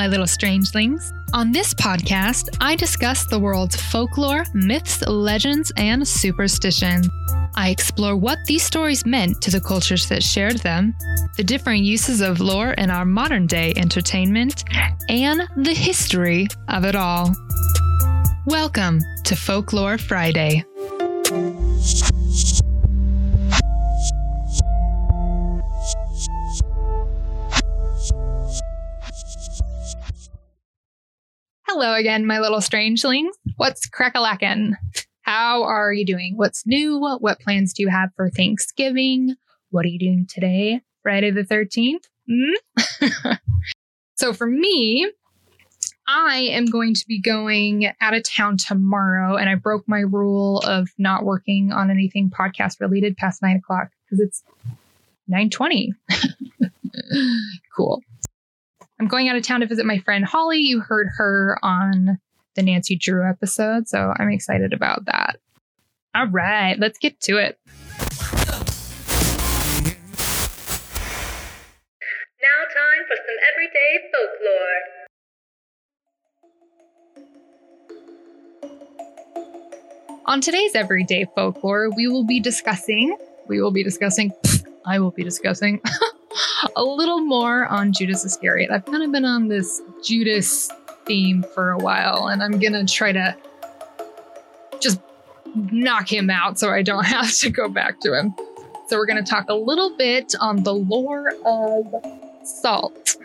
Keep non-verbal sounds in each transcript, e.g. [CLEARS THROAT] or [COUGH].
my little strangelings. On this podcast, I discuss the world's folklore, myths, legends, and superstition. I explore what these stories meant to the cultures that shared them, the different uses of lore in our modern day entertainment, and the history of it all. Welcome to Folklore Friday. Hello again, my little strangelings. What's crackalackin'? How are you doing? What's new? What plans do you have for Thanksgiving? What are you doing today, Friday the 13th? Hmm? [LAUGHS] so for me, I am going to be going out of town tomorrow, and I broke my rule of not working on anything podcast related past nine o'clock because it's 920. [LAUGHS] cool. I'm going out of town to visit my friend Holly. You heard her on the Nancy Drew episode, so I'm excited about that. All right, let's get to it. Now, time for some everyday folklore. On today's everyday folklore, we will be discussing, we will be discussing, [LAUGHS] I will be discussing [LAUGHS] a little more on Judas Iscariot. I've kind of been on this Judas theme for a while, and I'm going to try to just knock him out so I don't [LAUGHS] have to go back to him. So, we're going to talk a little bit on the lore of salt.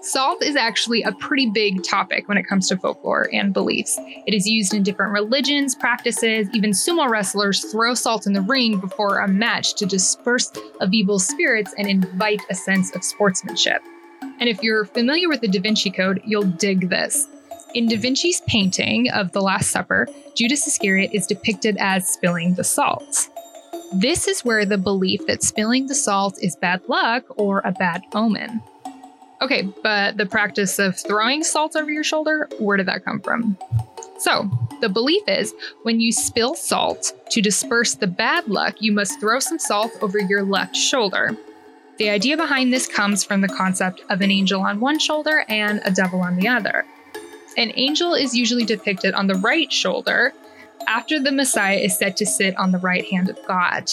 Salt is actually a pretty big topic when it comes to folklore and beliefs. It is used in different religions, practices, even sumo wrestlers throw salt in the ring before a match to disperse of evil spirits and invite a sense of sportsmanship. And if you're familiar with the Da Vinci Code, you'll dig this. In Da Vinci's painting of the Last Supper, Judas Iscariot is depicted as spilling the salt. This is where the belief that spilling the salt is bad luck or a bad omen. Okay, but the practice of throwing salt over your shoulder, where did that come from? So, the belief is when you spill salt, to disperse the bad luck, you must throw some salt over your left shoulder. The idea behind this comes from the concept of an angel on one shoulder and a devil on the other. An angel is usually depicted on the right shoulder after the Messiah is said to sit on the right hand of God.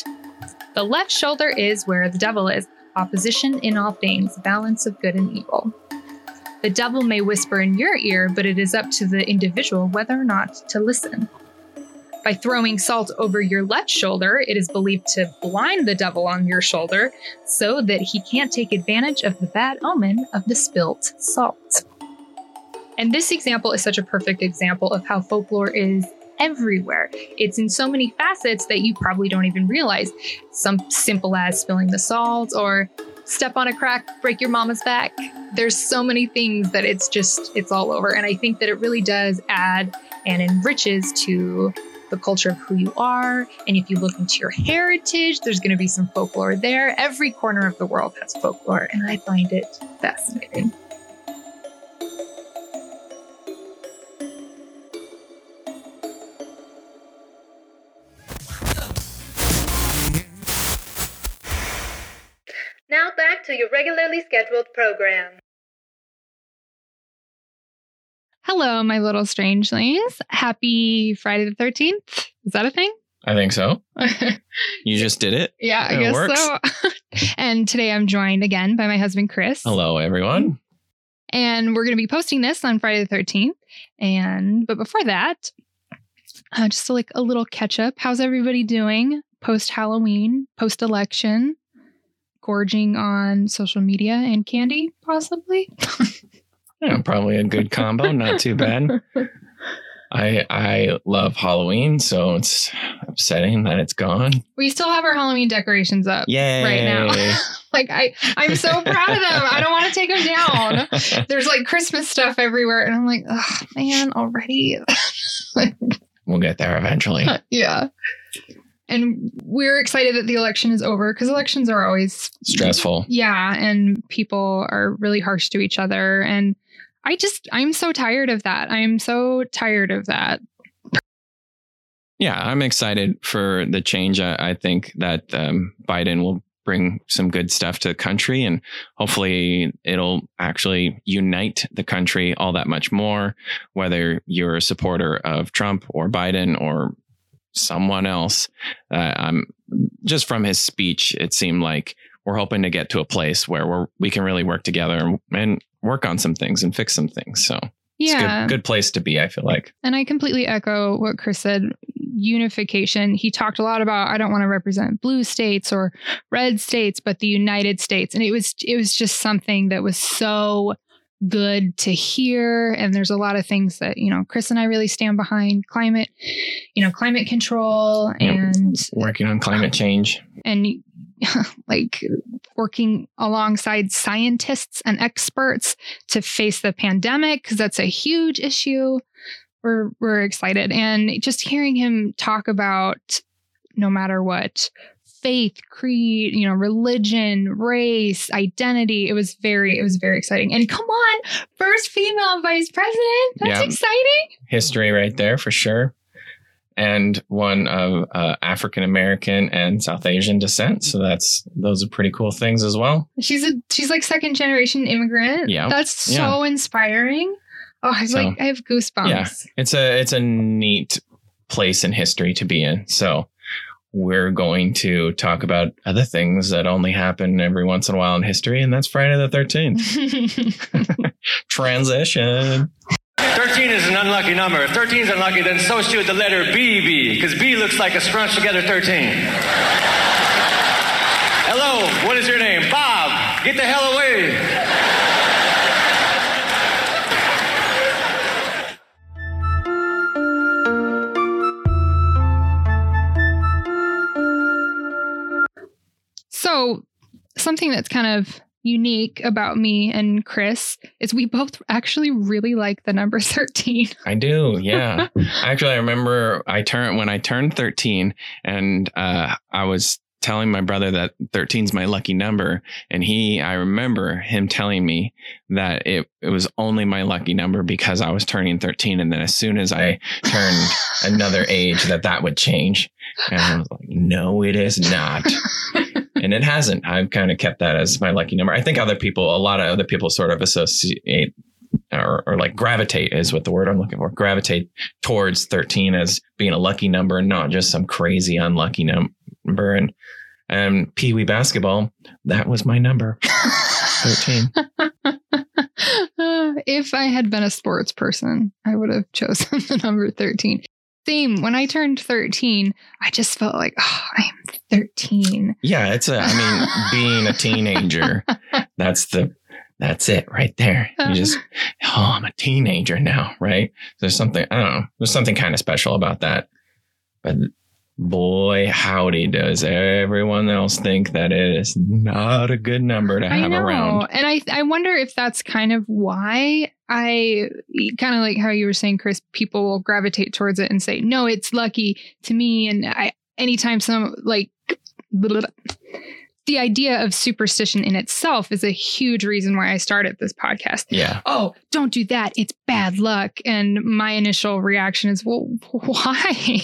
The left shoulder is where the devil is, opposition in all things, balance of good and evil. The devil may whisper in your ear, but it is up to the individual whether or not to listen. By throwing salt over your left shoulder, it is believed to blind the devil on your shoulder so that he can't take advantage of the bad omen of the spilt salt. And this example is such a perfect example of how folklore is everywhere. It's in so many facets that you probably don't even realize. Some simple as spilling the salt or step on a crack, break your mama's back. There's so many things that it's just, it's all over. And I think that it really does add and enriches to the culture of who you are. And if you look into your heritage, there's going to be some folklore there. Every corner of the world has folklore, and I find it fascinating. Your regularly scheduled program. Hello, my little strangelings. Happy Friday the 13th. Is that a thing? I think so. [LAUGHS] You just did it. yeah, I It guess works. so. [LAUGHS] and today I'm joined again by my husband, Chris. Hello, everyone. And we're going to be posting this on Friday the 13th. And, but before that, uh, just like a little catch up. How's everybody doing post Halloween, post election? Gorging on social media and candy, possibly? [LAUGHS] Yeah, probably a good combo. Not too bad. [LAUGHS] I I love Halloween, so it's upsetting that it's gone. We still have our Halloween decorations up. Yay! Right now. [LAUGHS] Like I, I'm so proud of them. I don't want to take them down. There's like Christmas stuff everywhere, and I'm like, oh man, already. we'll get there eventually. yeah. And we're excited that the election is over because elections are always Stressful. Yeah, and people are really harsh to each other, and I just I'm so tired of that. I'm so tired of that. Yeah, I'm excited for the change. I, I think that um, Biden will bring some good stuff to the country and hopefully it'll actually unite the country all that much more whether you're a supporter of Trump or Biden or someone else uh, um, just from his speech it seemed like we're hoping to get to a place where we're, we can really work together and, and work on some things and fix some things so it's a Yeah. good, good place to be i feel like And I completely echo what Chris said unification. He talked a lot about I don't want to represent blue states or red states, but the United States. And it was it was just something that was so good to hear and there's a lot of things that you know Chris and I really stand behind climate you know climate control Yep. and working on climate change and [LAUGHS] like working alongside scientists and experts to face the pandemic because that's a huge issue. We're we're excited and just hearing him talk about no matter what faith, creed, you know, religion, race, identity. It was very it was very exciting. And come on, first female vice president. That's Yeah. exciting. history right there for sure. And one of uh, African American and South Asian descent. So that's those are pretty cool things as well. She's a she's like second generation immigrant. Yeah. That's so inspiring. Oh, I So- like I have goosebumps. Yeah. It's a it's a neat place in history to be in. So we're going to talk about other things that only happen every once in a while in history, and that's Friday the 13th. [LAUGHS] Transition. 13 is an unlucky number. If 13 is unlucky, then so should the letter BB, because B looks like a scrunched together 13. Hello, what is your name? Bob. Get the hell away. Something that's kind of unique about me and Chris is we both actually really like the number [LAUGHS] 13. I do, yeah. Actually, I remember I turned when I turned 13 and uh, I was telling my brother that 13 is my lucky number. And he, I remember him telling me that it, it was only my lucky number because I was turning 13. And then as soon as I turned [LAUGHS] another age, that that would change. And I was like, no, it is not. [LAUGHS] and it hasn't. I've kind of kept that as my lucky number. I think other people, a lot of other people sort of associate or, or like gravitate is what the word I'm looking for. Gravitate towards 13 as being a lucky number, and not just some crazy unlucky num- number. And and Pee Wee basketball, that was my number, 13. [LAUGHS] if I had been a sports person, I would have chosen [LAUGHS] the number 13. Same. When I turned 13, I just felt like, oh, I'm 13. Yeah, it's a. I mean, [LAUGHS] being a teenager, that's the. That's it right there. You uh-huh. just, oh, I'm a teenager now, right? There's something, I don't know, there's something kind of special about that. But boy, howdy, does everyone else think that it is not a good number to have around. And I, I wonder if that's kind of why I kind of like how you were saying, Chris, people will gravitate towards it and say, no, it's lucky to me. And I, anytime some like, the idea of superstition in itself is a huge reason why I started this podcast. Yeah. Oh, don't do that. It's bad luck. And my initial reaction is, well, [LAUGHS] why?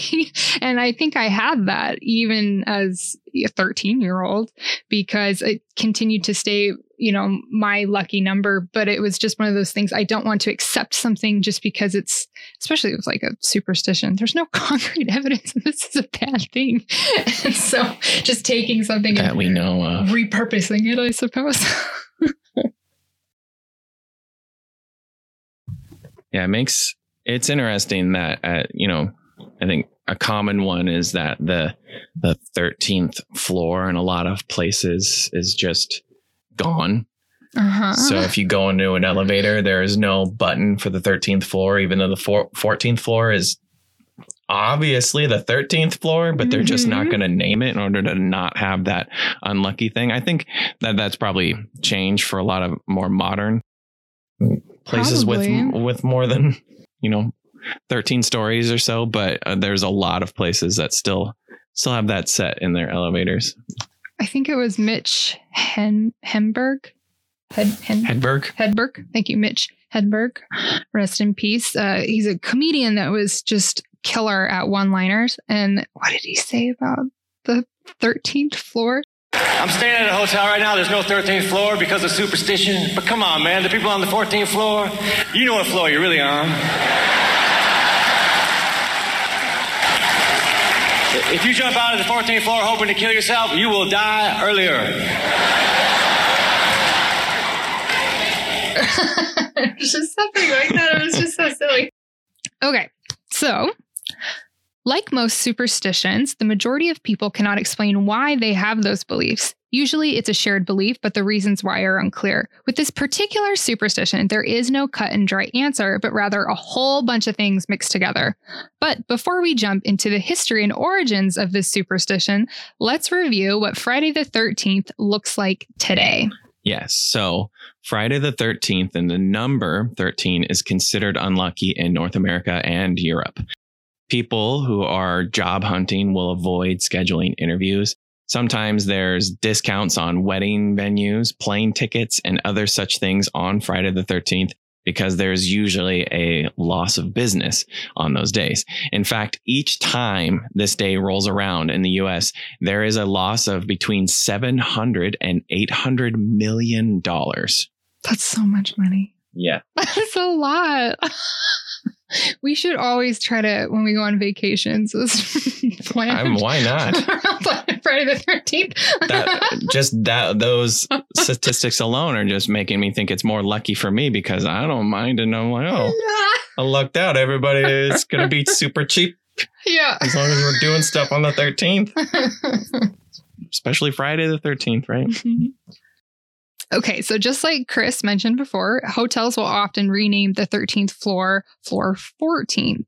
and I think I had that even as 13 year old because it continued to stay, you know, my lucky number. But it was just one of those things I don't want to accept something just because it's, especially with like a superstition. There's no [LAUGHS] concrete evidence that this is a bad thing. [LAUGHS] so just taking something That and we know of. repurposing it, I suppose. [LAUGHS] Yeah, it makes it's interesting that uh, you know, I think a common one is that the the 13th floor in a lot of places is just gone. uh-huh. So if you go into an elevator, there is no button for the 13th floor, even though the four, 14th floor is obviously the 13th floor, but they're just not Mhm. going to name it in order to not have that unlucky thing. I think that that's probably changed for a lot of more modern places with with more than, you know, 13 stories or so, but uh, there's a lot of places that still still have that set in their elevators. I think it was Mitch Hen- Henberg. Hed- Hen- Hedberg? Hedberg. Thank you, Mitch Hedberg. Rest in peace. Uh, he's a comedian that was just killer at one liners. And what did he say about the 13th floor? I'm staying at a hotel right now. There's no 13th floor because of superstition. But come on, man. The people on the 14th floor, you know what floor you're really on. If you jump out of the 14th floor hoping to kill yourself, you will die earlier. [LAUGHS] Just something like that. It was just so silly. Okay, so like most superstitions, the majority of people cannot explain why they have those beliefs. Usually it's a shared belief, but the reasons why are unclear. With this particular superstition, there is no cut and dry answer, but rather a whole bunch of things mixed together. But before we jump into the history and origins of this superstition, let's review what Friday the 13th looks like today. Yes. So Friday the 13th and the number 13 is considered unlucky in North America and Europe. People who are job hunting will avoid scheduling interviews. Sometimes there's discounts on wedding venues, plane tickets, and other such things on Friday the 13th because there's usually a loss of business on those days. In fact, each time this day rolls around in the US, there is a loss of between 700 and 800 million dollars. That's so much money. Yeah. [LAUGHS] That's a lot. [LAUGHS] we should always try to, when we go on vacations, [LAUGHS] plan why not? [LAUGHS] Friday the 13th. that just that those [LAUGHS] statistics alone are just making me think it's more lucky for me because I don't mind and I'm like, oh, I lucked out. Everybody is gonna be super cheap yeah. as long as we're doing stuff on the 13th, especially Friday the 13th, right? Mm-hmm. Okay, so just like Chris mentioned before, hotels will often rename the 13th floor floor 14.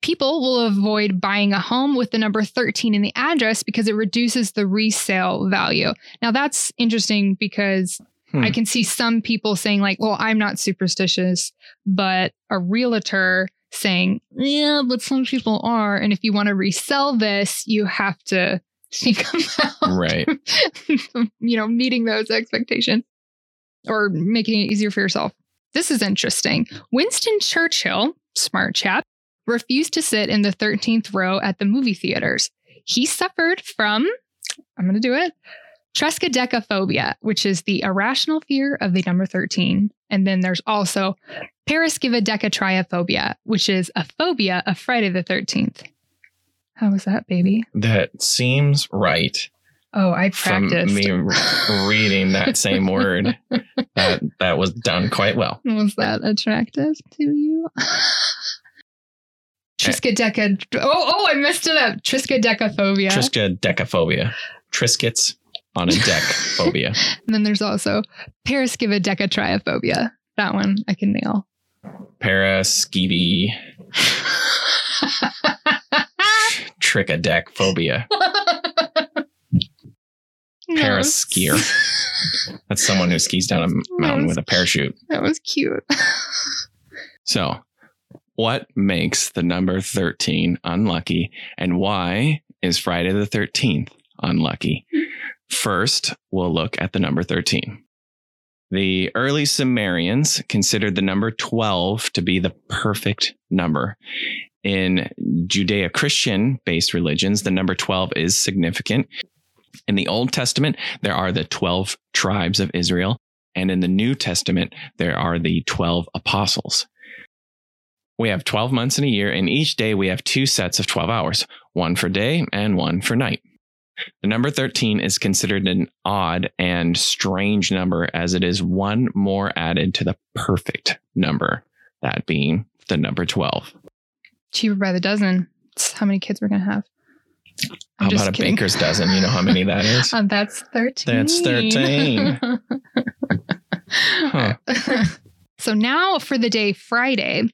People will avoid buying a home with the number 13 in the address because it reduces the resale value. Now, that's interesting because Hmm. I can see some people saying, like, well, I'm not superstitious, but a realtor saying, yeah, but some people are. And if you want to resell this, you have to think [LAUGHS] about Right. [LAUGHS] you know, meeting those expectations or making it easier for yourself. This is interesting. Winston Churchill, smart chap, refused to sit in the 13th row at the movie theaters. He suffered from, I'm going to do it, triskaidekaphobia, which is the irrational fear of the number 13. And then there's also paraskevidekatriaphobia, which is a phobia of Friday the 13th. How was that, baby? That seems right Oh, I practiced. me reading that same word. [LAUGHS] That that was done quite well. Was that attractive to you? [LAUGHS] Triskaideka. Oh, oh, I messed it up. Triskaidekaphobia. Triskaidekaphobia. Triscuits on a deck phobia. [LAUGHS] and then there's also paraskevidekatriaphobia. That one I can nail. Paraskevy trichodeck phobia. No, Paraskier. [LAUGHS] That's someone who skis down a mountain with a parachute. That was cute. [LAUGHS] So, what makes the number 13 unlucky and why is Friday the 13th unlucky? First, we'll look at the number 13. The early Sumerians considered the number 12 to be the perfect number. In Judeo Christian based religions, the number 12 is significant. In the Old Testament, there are the 12 tribes of Israel. And in the New Testament, there are the 12 apostles. We have 12 months in a year, and each day we have two sets of 12 hours, one for day and one for night. The number 13 is considered an odd and strange number as it is one more added to the perfect number, that being the number 12. Cheaper by the dozen. It's how many kids we're gonna have? I'm How about a kidding. baker's dozen? You know how many that is? Uh, [LAUGHS] that's 13. That's 13. [LAUGHS] Huh. so now for the day Friday.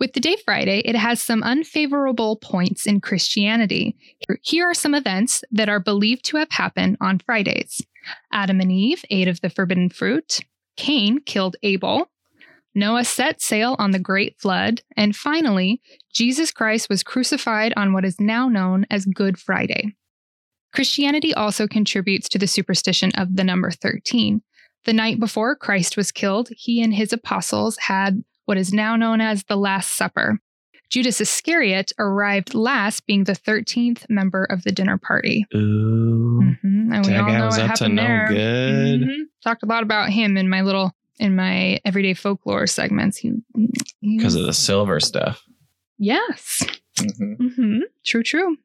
With the day Friday, it has some unfavorable points in Christianity. Here are some events that are believed to have happened on Fridays Adam and Eve ate of the forbidden fruit, Cain killed Abel. Noah set sail on the great flood. And finally, Jesus Christ was crucified on what is now known as Good Friday. Christianity also contributes to the superstition of the number 13. The night before Christ was killed, he and his apostles had what is now known as the Last Supper. Judas Iscariot arrived last, being the 13th member of the dinner party. Ooh. Mhm, And we all know was what up to no there. good. Mhm. Talked a lot about him in my little in my everyday folklore segments. Because of the silver stuff. yes, hmm true, true.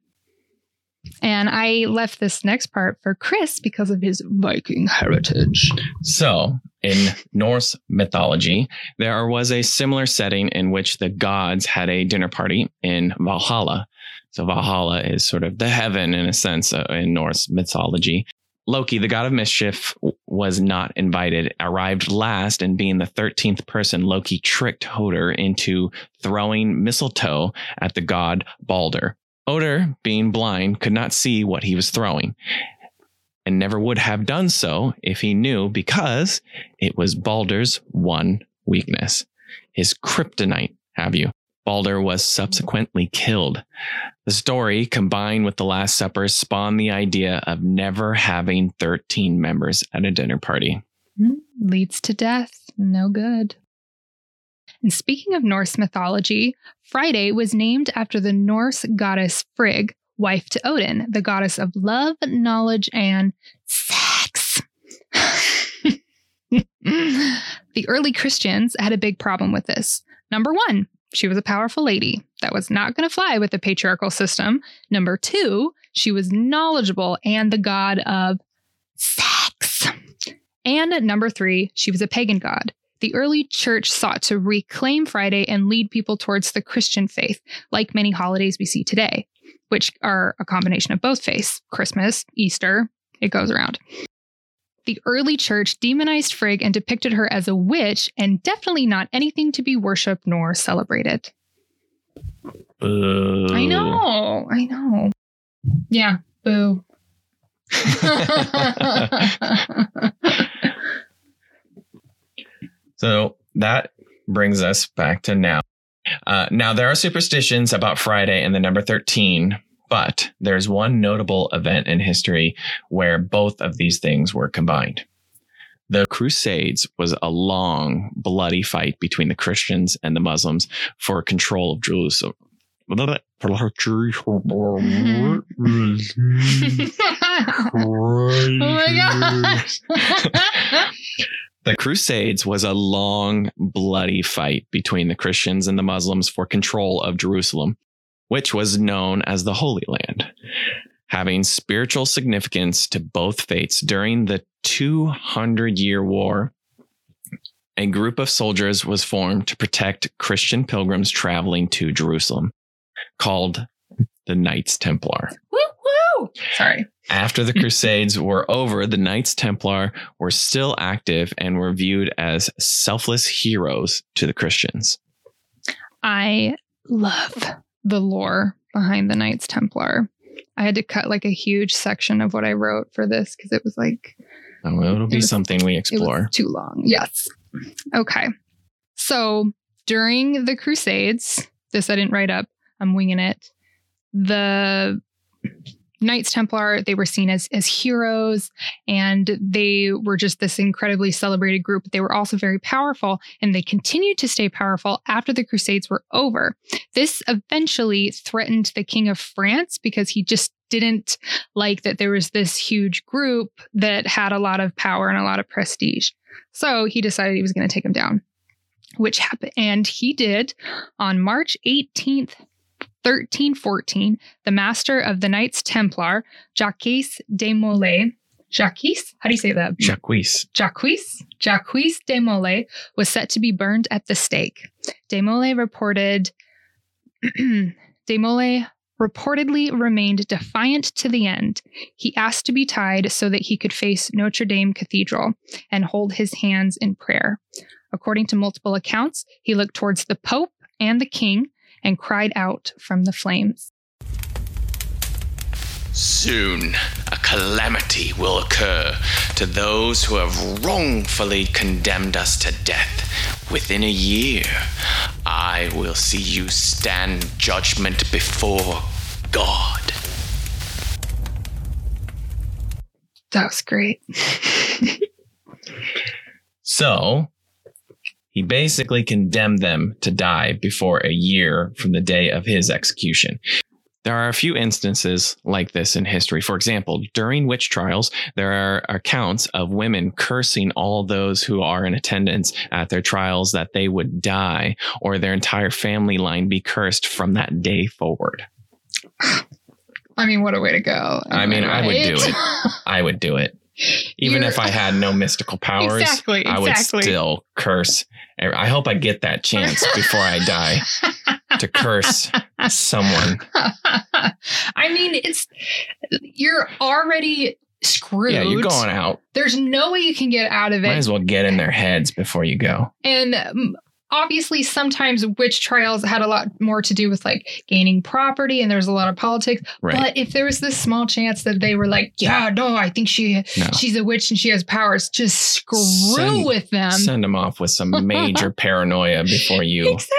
And I left this next part for Chris because of his Viking heritage. So, in Norse mythology, there was a similar setting in which the gods had a dinner party in Valhalla. So, Valhalla is sort of the heaven in a sense uh, in Norse mythology. Loki, the god of mischief, was not invited, arrived last, and being the 13th person, Loki tricked Hoder into throwing mistletoe at the god Balder. Hoder, being blind, could not see what he was throwing and never would have done so if he knew because it was Balder's one weakness. His kryptonite, have you? Balder was subsequently killed. The story, combined with The Last Supper, spawned the idea of never having 13 members at a dinner party. Hmm, Leads to death. No good. And speaking of Norse mythology, Friday was named after the Norse goddess Frigg, wife to Odin, the goddess of love, knowledge, and sex. [LAUGHS] the early Christians had a big problem with this. Number one, she was a powerful lady that was not going to fly with the patriarchal system. Number two, she was knowledgeable and the god of sex. And number three, she was a pagan god. The early church sought to reclaim Friday and lead people towards the Christian faith, like many holidays we see today, which are a combination of both faiths Christmas, Easter, it goes around. The early church demonized Frigg and depicted her as a witch and definitely not anything to be worshipped nor celebrated. Boo. I know, I know. Yeah, boo. [LAUGHS] So that brings us back to now. Uh, now, there are superstitions about Friday and the number 13, but there's one notable event in history where both of these things were combined. The Crusades was a long, bloody fight between the Christians and the Muslims for control of Jerusalem. Mm-hmm. [LAUGHS] oh my gosh. [LAUGHS] The Crusades was a long, bloody fight between the Christians and the Muslims for control of Jerusalem, which was known as the Holy Land. Having spiritual significance to both faiths during the 200 year war, a group of soldiers was formed to protect Christian pilgrims traveling to Jerusalem, called the Knights Templar. woo woo. Sorry. After the [LAUGHS] Crusades were over, the Knights Templar were still active and were viewed as selfless heroes to the Christians. I love the lore behind the Knights Templar. I had to cut like a huge section of what I wrote for this because it was like Oh, it'll be It was- something we explore. too long. Yes. Okay. So during the Crusades, this I didn't write up. I'm winging it. The Knights Templar, they were seen as as heroes and they were just this incredibly celebrated group. They were also very powerful and they continued to stay powerful after the Crusades were over. This eventually threatened the King of France because he just didn't like that there was this huge group that had a lot of power and a lot of prestige. So he decided he was going to take them down, which happened. And he did on March 18th, 1314. The master of the Knights Templar, Jacques de Molay, Jacques, how do you say that? Jacques. Jacques, Jacques de Molay was set to be burned at the stake. De Molay reported, [CLEARS THROAT] De Molay reportedly remained defiant to the end. He asked to be tied so that he could face Notre Dame Cathedral and hold his hands in prayer. According to multiple accounts, he looked towards the Pope and the King and cried out from the flames. Soon, a calamity will occur to those who have wrongfully condemned us to death. Within a year, I will see you stand judgment before God. That was great. [LAUGHS] So He basically condemned them to die before a year from the day of his execution. There are a few instances like this in history. For example, during witch trials, there are accounts of women cursing all those who are in attendance at their trials that they would die or their entire family line be cursed from that day forward. I mean, what a way to go. I mean, I would do it. I would do it. Even You're- if I had no mystical [LAUGHS] powers, Exactly, I would still curse. I hope I get that chance before I die to curse someone. [LAUGHS] I mean, it's you're already screwed. Yeah, you're going out. There's no way you can get out of it. Might as well get in their heads before you go. And um, obviously, sometimes witch trials had a lot more to do with like gaining property, and there's a lot of politics. Right. But if there was this small chance that they were like, "Yeah, no, I think she No. she's a witch and she has powers," just screw Send- with them. Send them off with some [LAUGHS] major paranoia before you Exactly.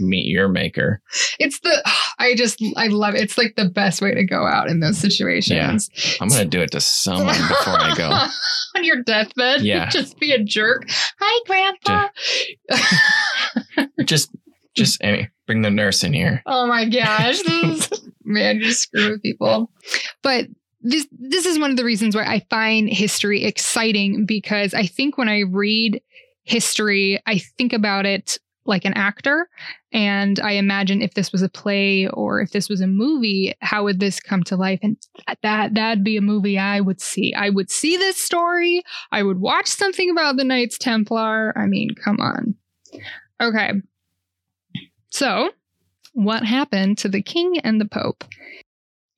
Meet your maker. It's the I just I love it. It's like the best way to go out in those situations. Yeah. I'm going to do it to someone before I go. [LAUGHS] On your deathbed. Yeah. [LAUGHS] Just be a jerk. Hi, Grandpa. Just, just eh, bring the nurse in here. oh my gosh. This [LAUGHS] man, you screw with people. But this this is one of the reasons why I find history exciting because I think when I read history, I think about it like an actor and I imagine if this was a play or if this was a movie, how would this come to life? And that that'd be a movie I would see. I would see this story. I would watch something about the Knights Templar. I mean, come on. Okay. So, what happened to the king and the pope?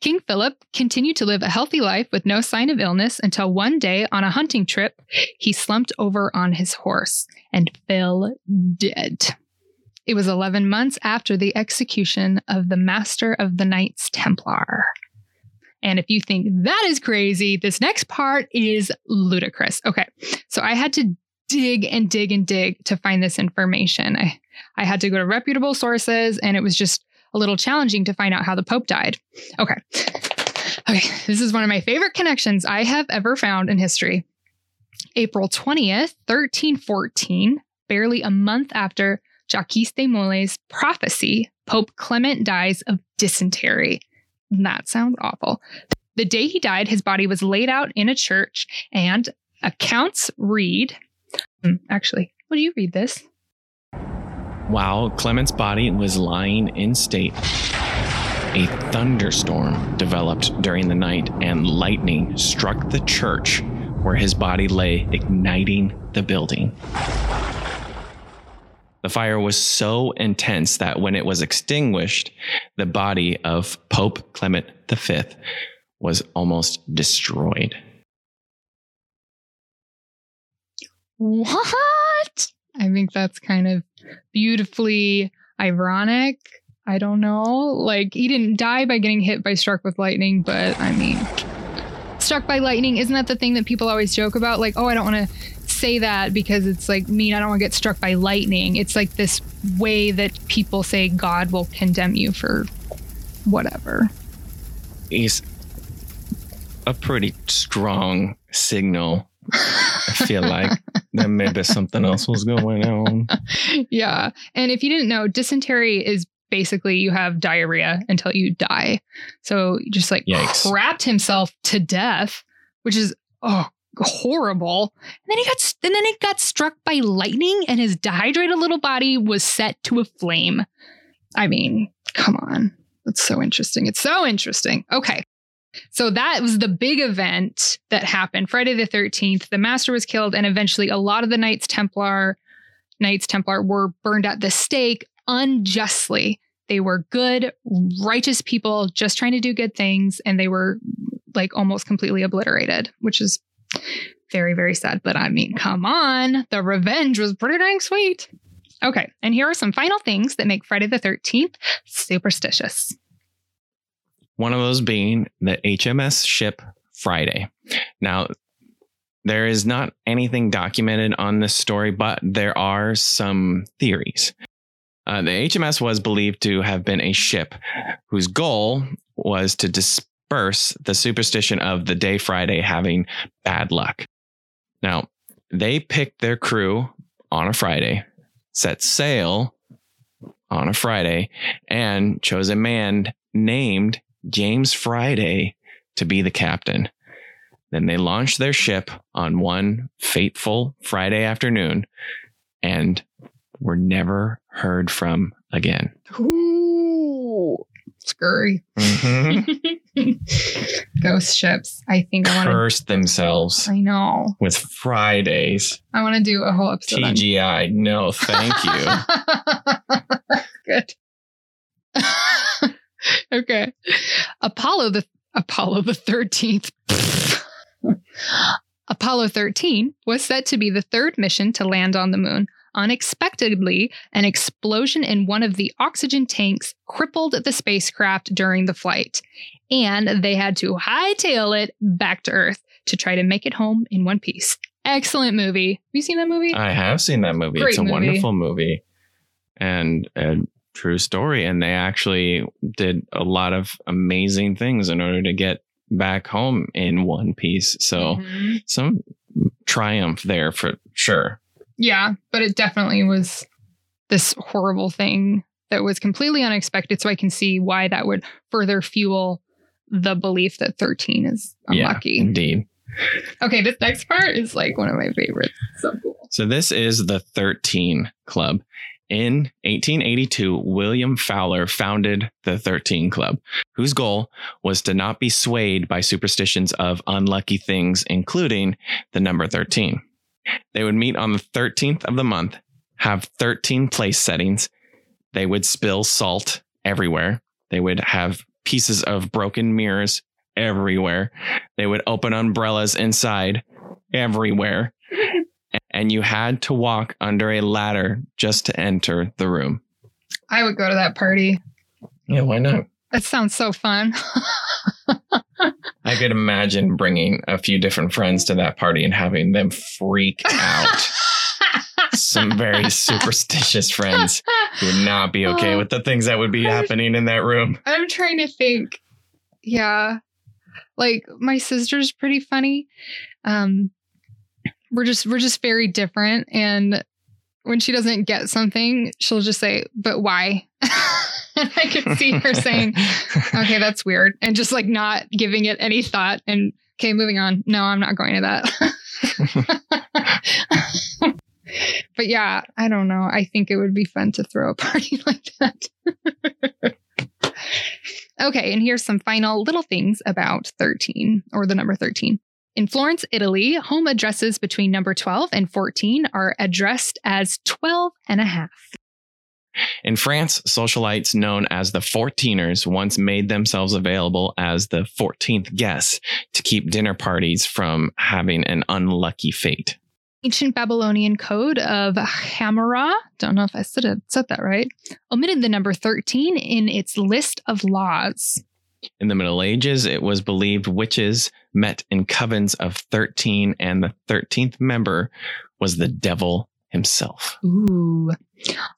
King Philip continued to live a healthy life with no sign of illness until one day on a hunting trip, he slumped over on his horse and fell dead. It was 11 months after the execution of the master of the Knights Templar. And if you think that is crazy, this next part is ludicrous. Okay, so I had to dig and dig and dig to find this information. I, I had to go to reputable sources, and it was just a little challenging to find out how the Pope died. Okay. Okay, this is one of my favorite connections I have ever found in history. April 20th, 1314, barely a month after Jacques de Molay's prophecy, Pope Clement dies of dysentery. That sounds awful. The day he died, his body was laid out in a church, and accounts read. Hmm, Actually, will you read this? While Clement's body was lying in state, a thunderstorm developed during the night and lightning struck the church where his body lay, igniting the building. The fire was so intense that when it was extinguished, the body of Pope Clement V was almost destroyed. What? I think that's kind of beautifully ironic. I don't know. Like, he didn't die by getting hit by struck with lightning, but I mean, struck by lightning, isn't that the thing that people always joke about? Like, oh, I don't want to say that because it's like mean, I don't want to get struck by lightning. It's like this way that people say God will condemn you for whatever. He's a pretty strong signal. I feel like [LAUGHS] that maybe something else was going on. [LAUGHS] yeah. And if you didn't know, dysentery is basically you have diarrhea until you die. So he just like Yikes. crapped himself to death, which is oh horrible. And then he got and then it got struck by lightning and his dehydrated little body was set to a flame. I mean, come on. That's so interesting. It's so interesting. Okay. So that was the big event that happened Friday the 13th. The master was killed, and eventually a lot of the Knights Templar Knights Templar were burned at the stake unjustly. They were good, righteous people just trying to do good things, and they were like almost completely obliterated, which is very, very sad. But I mean, come on, the revenge was pretty dang sweet. Okay, and here are some final things that make Friday the 13th superstitious. One of those being the HMS ship Friday. Now, there is not anything documented on this story, but there are some theories. Uh, the HMS was believed to have been a ship whose goal was to disperse the superstition of the day Friday having bad luck. Now, they picked their crew on a Friday set sail on a Friday and chose a man named James Friday to be the captain. Then they launched their ship on one fateful Friday afternoon and were never heard from again. Ooh, scurry. Mm-hmm. [LAUGHS] Ghost ships. I think I want Cursed themselves. I know. with Fridays. I want to do a whole episode on TGI. No, thank you. [LAUGHS] Good. [LAUGHS] okay. Apollo the Apollo the 13th. Apollo 13 was set to be the third mission to land on the moon. Unexpectedly, an explosion in one of the oxygen tanks crippled the spacecraft during the flight, and they had to hightail it back to Earth to try to make it home in one piece. Excellent movie. Have you seen that movie? I have seen that movie. Great it's a movie. wonderful movie and a true story. And they actually did a lot of amazing things in order to get back home in one piece. So Mhm. some triumph there for sure. Yeah, but it definitely was this horrible thing that was completely unexpected. So I can see why that would further fuel the belief that 13 is unlucky. Yeah, indeed. Okay, this next part is like one of my favorites. So cool. So this is the 13 Club. In 1882, William Fowler founded the 13 Club, whose goal was to not be swayed by superstitions of unlucky things, including the number 13. They would meet on the 13th of the month, have 13 place settings. They would spill salt everywhere. They would have pieces of broken mirrors everywhere. They would open umbrellas inside everywhere and you had to walk under a ladder just to enter the room. I would go to that party. Yeah, why not? That sounds so fun. I could imagine bringing a few different friends to that party and having them freak out. [LAUGHS] Some very superstitious friends who would not be okay Oh. with the things that would be happening in that room. I'm trying to think. Yeah. Like my sister's pretty funny. Um we're just we're just very different and when she doesn't get something, she'll just say, "But why?" [LAUGHS] and I could see her [LAUGHS] saying, "Okay, that's weird." And just like not giving it any thought and okay, moving on. No, I'm not going to that. [LAUGHS] but yeah, I don't know. I think it would be fun to throw a party like that. Okay, and here's some final little things about 13 or the number 13. In Florence, Italy, home addresses between number 12 and 14 are addressed as 12 and a half. In France, socialites known as the 14ers once made themselves available as the 14th guests to keep dinner parties from having an unlucky fate. Ancient Babylonian code of Hammurabi, don't know if I said, it, said that right, omitted the number 13 in its list of laws. In the Middle Ages, it was believed witches met in covens of 13, and the 13th member was the devil himself. Ooh.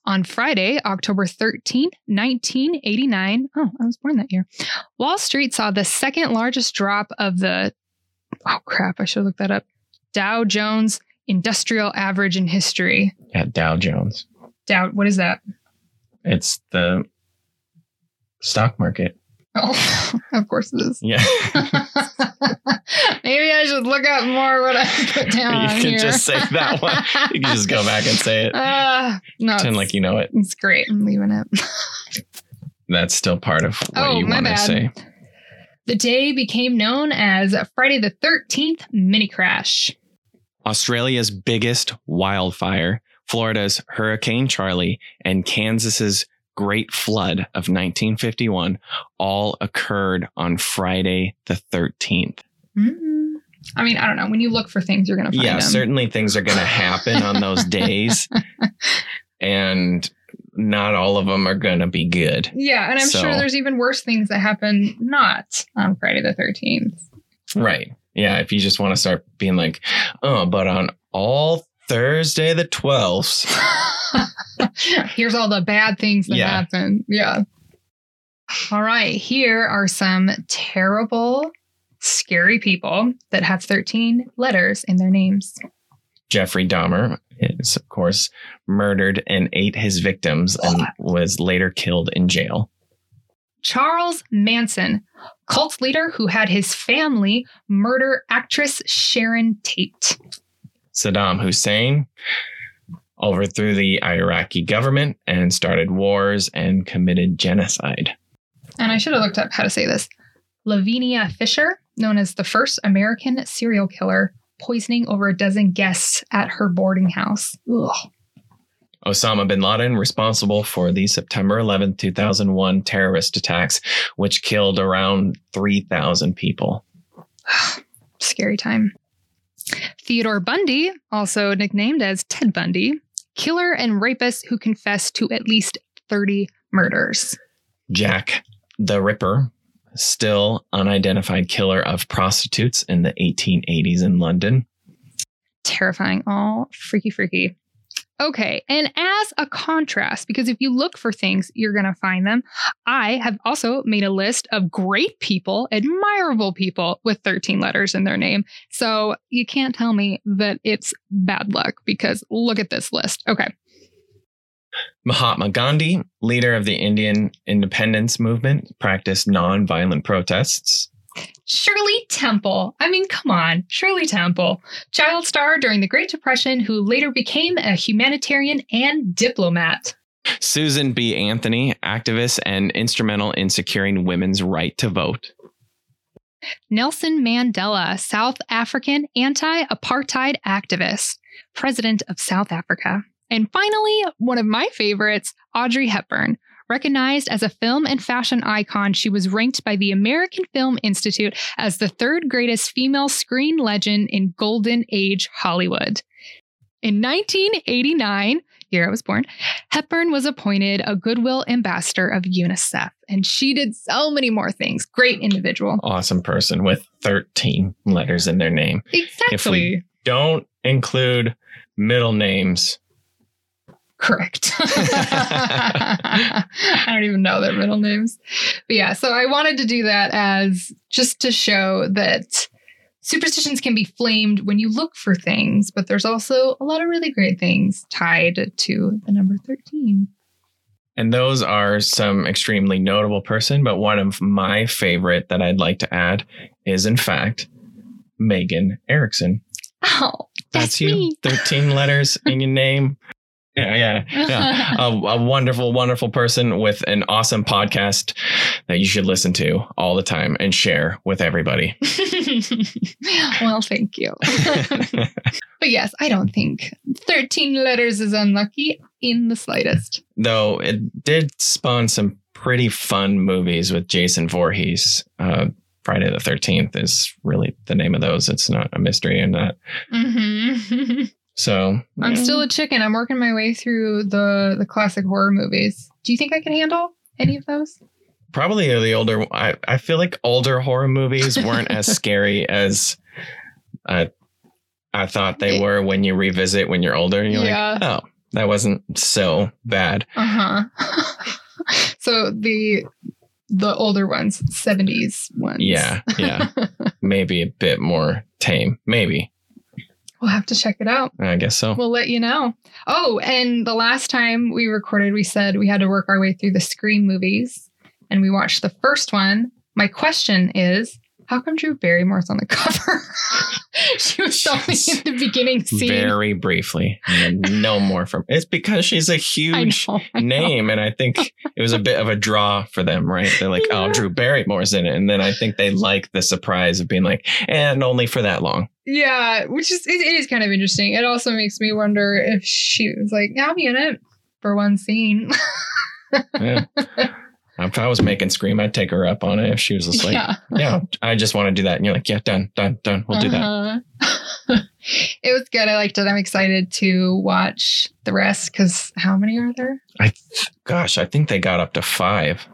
On Friday, October 13th, 1989, oh, I was born that year, Wall Street saw the second largest drop of the, oh crap, I should look that up, Dow Jones Industrial Average in history. At Dow Jones. Dow, what is that? It's the stock market. Oh, [LAUGHS] of course it is. Yeah. [LAUGHS] Maybe I should look up more what I put [LAUGHS] down. You on can here. just say that one. You can just go back and say it. Uh, no, Pretend like you know it. it's great. I'm leaving it. That's still part of what Oh, you want to say. The day became known as Friday the 13th mini crash. Australia's biggest wildfire, Florida's Hurricane Charley, and Kansas's Great Flood of 1951 all occurred on Friday the 13th. Mm. I mean, I don't know. When you look for things, you're going to find Yeah, them. certainly things are going to happen on those [LAUGHS] days, and not all of them are going to be good. Yeah, and I'm So- sure there's even worse things that happen not on Friday the 13th. Right. Yeah. If you just want to start being like, oh, but on all Thursday the 12th, [LAUGHS] Here's all the bad things that Yeah. happen. Yeah. All right. Here are some terrible, scary people that have 13 letters in their names. Jeffrey Dahmer is, of course, murdered and ate his victims and was later killed in jail. Charles Manson, cult leader who had his family murder actress Sharon Tate. Saddam Hussein overthrew the Iraqi government and started wars and committed genocide. And I should have looked up how to say this. Lavinia Fisher, known as the first American serial killer, poisoning over a dozen guests at her boarding house. Ugh. Osama bin Laden, responsible for the September 11, 2001 terrorist attacks, which killed around 3,000 people. [SIGHS] Scary time. Theodore Bundy, also nicknamed as Ted Bundy, killer and rapist who confessed to at least 30 murders. Jack the Ripper, still unidentified killer of prostitutes in the 1880s in London. Terrifying. All freaky, freaky. Okay, and as a contrast, because if you look for things, you're going to find them, I have also made a list of great people, admirable people with 13 letters in their name. So you can't tell me that it's bad luck because look at this list. Okay. Mahatma Gandhi, leader of the Indian independence movement, practiced non-violent protests. Shirley Temple. I mean, come on, Shirley Temple. Child star during the Great Depression who later became a humanitarian and diplomat. Susan B. Anthony, activist and instrumental in securing women's right to vote. Nelson Mandela, South African anti apartheid activist, president of South Africa. And finally, one of my favorites, Audrey Hepburn. Recognized as a film and fashion icon, she was ranked by the American Film Institute as the third greatest female screen legend in Golden Age Hollywood. In 1989, year I was born, Hepburn was appointed a Goodwill Ambassador of UNICEF, and she did so many more things. Great individual. Awesome person with 13 letters in their name. Exactly. If we don't include middle names, Correct. [LAUGHS] [LAUGHS] I don't even know their middle names. But yeah, so I wanted to do that as just to show that superstitions can be flamed when you look for things, but there's also a lot of really great things tied to the number 13. And those are some extremely notable person, but one of my favorite that I'd like to add is in fact Megan Erickson. Oh, that's, you. me. 13 letters in your name. [LAUGHS] Yeah, yeah, yeah. [LAUGHS] a, a wonderful, wonderful person with an awesome podcast that you should listen to all the time and share with everybody. [LAUGHS] well, thank you. [LAUGHS] but yes, I don't think 13 letters is unlucky in the slightest. Though it did spawn some pretty fun movies with Jason Voorhees. Uh, Friday the 13th is really the name of those. It's not a mystery in that. hmm So I'm yeah. still a chicken. I'm working my way through the the classic horror movies. Do you think I can handle any of those? probably the older. I, I feel like older horror movies [LAUGHS] weren't as scary as uh, I thought they were when you revisit when you're older. And you're Yeah. like, oh, that wasn't so bad. Uh huh. [LAUGHS] so the the older ones, 70s ones. Yeah, yeah. [LAUGHS] Maybe a bit more tame. Maybe. We'll have to check it out. I guess so. We'll let you know. Oh, and the last time we recorded, we said we had to work our way through the Scream movies, and we watched the first one. My question is, how come Drew Barrymore's on the [LAUGHS] cover? she was only in the beginning scene. Very briefly. And no more from it's because she's a [LAUGHS] huge know, I know. name. And I think it was a bit of a draw for them, right? They're like, oh, Drew Barrymore's in it. And then I think they like the surprise of being like, and only for that long. Yeah, which is it, it is kind of interesting. It also makes me wonder if she was like, "Yeah, I'll be in it for one scene." Yeah. [LAUGHS] if I was making Scream, I'd take her up on it if she was just like, yeah, yeah. I just want to do that. And you're like, yeah, done, done, done. We'll do that. Uh-huh. [LAUGHS] it was good. I liked it. I'm excited to watch the rest because how many are there? I, gosh, I think they got up to five.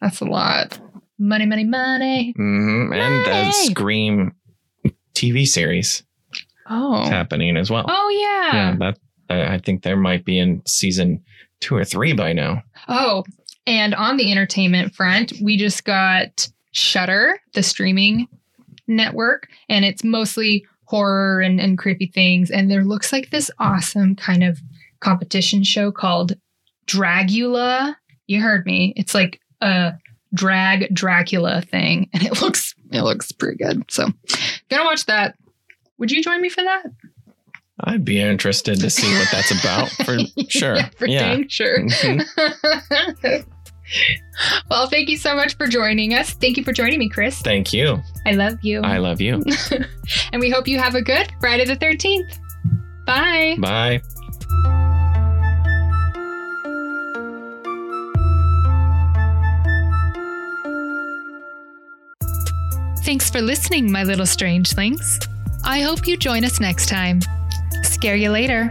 That's a lot. Money, money, money. hmm And the Scream TV series Oh. is happening as well. Oh yeah. yeah, that I think there might be in season two or three by now. Oh, and on the entertainment front, we just got Shudder, the streaming network, and it's mostly horror and, and creepy things. And there looks like this awesome kind of competition show called Dragula. You heard me. It's like a drag Dracula thing, and it [LAUGHS] looks it looks pretty good. So gonna watch that. Would you join me for that? I'd be interested to see what that's about for [LAUGHS] sure. yeah, for yeah. dang sure. Mhm. [LAUGHS] [LAUGHS] well, thank you so much for joining us. Thank you for joining me, Chris. Thank you. I love you. I love you. [LAUGHS] and we hope you have a good Friday the 13th. Bye. Bye. Thanks for listening, my little strangelings. I hope you join us next time. Scare you later.